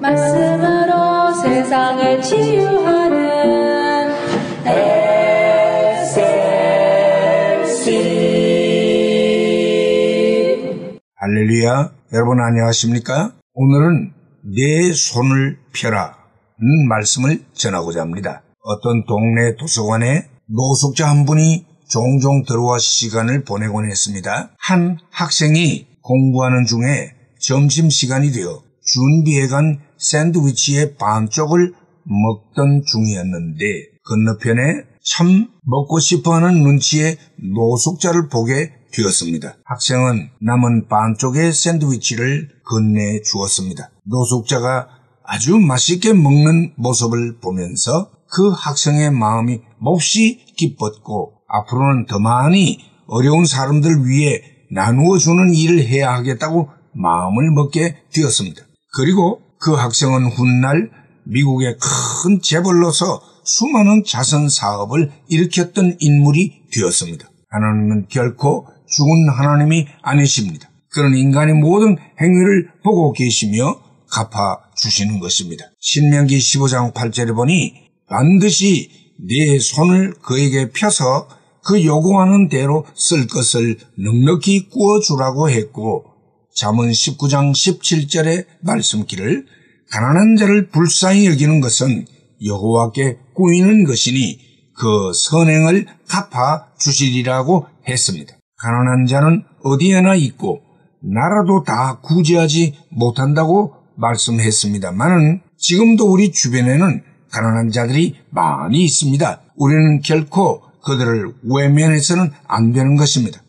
말씀으로 세상을 치유하는 SLC 할렐루야. 여러분 안녕하십니까? 오늘은 내 손을 펴라. 는 말씀을 전하고자 합니다. 어떤 동네 도서관에 노숙자 한 분이 종종 들어와 시간을 보내곤 했습니다. 한 학생이 공부하는 중에 점심시간이 되어 준비해간 샌드위치의 반쪽을 먹던 중이었는데 건너편에 참 먹고 싶어하는 눈치에 노숙자를 보게 되었습니다. 학생은 남은 반쪽의 샌드위치를 건네 주었습니다. 노숙자가 아주 맛있게 먹는 모습을 보면서 그 학생의 마음이 몹시 기뻤고 앞으로는 더 많이 어려운 사람들 위해 나누어 주는 일을 해야 하겠다고 마음을 먹게 되었습니다. 그리고 그 학생은 훗날 미국의 큰 재벌로서 수많은 자선 사업을 일으켰던 인물이 되었습니다. 하나님은 결코 죽은 하나님이 아니십니다. 그런 인간의 모든 행위를 보고 계시며 갚아 주시는 것입니다. 신명기 15장 8절에 보니 반드시 네 손을 그에게 펴서 그 요구하는 대로 쓸 것을 넉넉히 구워주라고 했고 잠언 19장 17절의 말씀기를 가난한 자를 불쌍히 여기는 것은 여호와께 꾸이는 것이니 그 선행을 갚아 주시리라고 했습니다. 가난한 자는 어디에나 있고 나라도 다 구제하지 못한다고 말씀했습니다만은 지금도 우리 주변에는 가난한 자들이 많이 있습니다. 우리는 결코 그들을 외면해서는 안 되는 것입니다.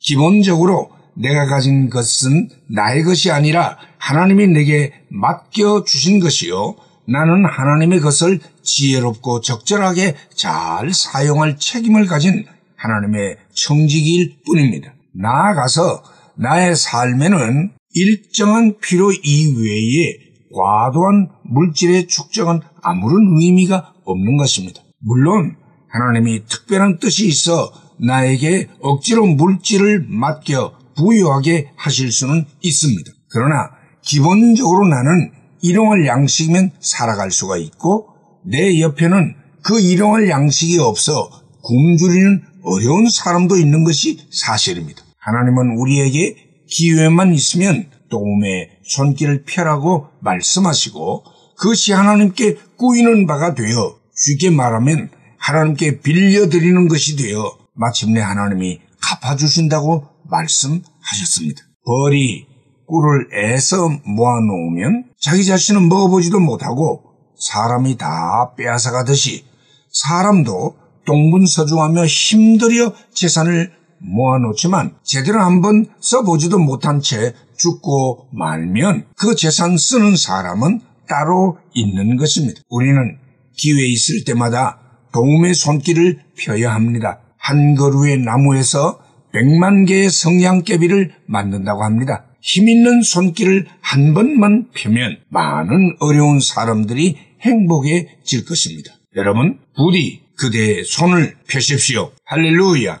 기본적으로 내가 가진 것은 나의 것이 아니라 하나님이 내게 맡겨 주신 것이요. 나는 하나님의 것을 지혜롭고 적절하게 잘 사용할 책임을 가진 하나님의 청직일 뿐입니다. 나아가서 나의 삶에는 일정한 필요 이외에 과도한 물질의 축적은 아무런 의미가 없는 것입니다. 물론 하나님이 특별한 뜻이 있어 나에게 억지로 물질을 맡겨 부여하게 하실 수는 있습니다. 그러나 기본적으로 나는 일용할 양식이면 살아갈 수가 있고 내 옆에는 그 일용할 양식이 없어 굶주리는 어려운 사람도 있는 것이 사실입니다. 하나님은 우리에게 기회만 있으면 도움의 손길을 펴라고 말씀하시고 그것이 하나님께 꾸이는 바가 되어 쉽게 말하면 하나님께 빌려드리는 것이 되어 마침내 하나님이 갚아주신다고 말씀하셨습니다. 벌이 꿀을 애서 모아놓으면 자기 자신은 먹어보지도 못하고 사람이 다 빼앗아가듯이 사람도 동분서주하며 힘들여 재산을 모아놓지만 제대로 한번 써보지도 못한 채 죽고 말면 그 재산 쓰는 사람은 따로 있는 것입니다. 우리는 기회 있을 때마다 도움의 손길을 펴야 합니다. 한 그루의 나무에서 백만 개의 성냥개비를 만든다고 합니다. 힘 있는 손길을 한 번만 펴면 많은 어려운 사람들이 행복해질 것입니다. 여러분, 부디 그대의 손을 펴십시오. 할렐루야.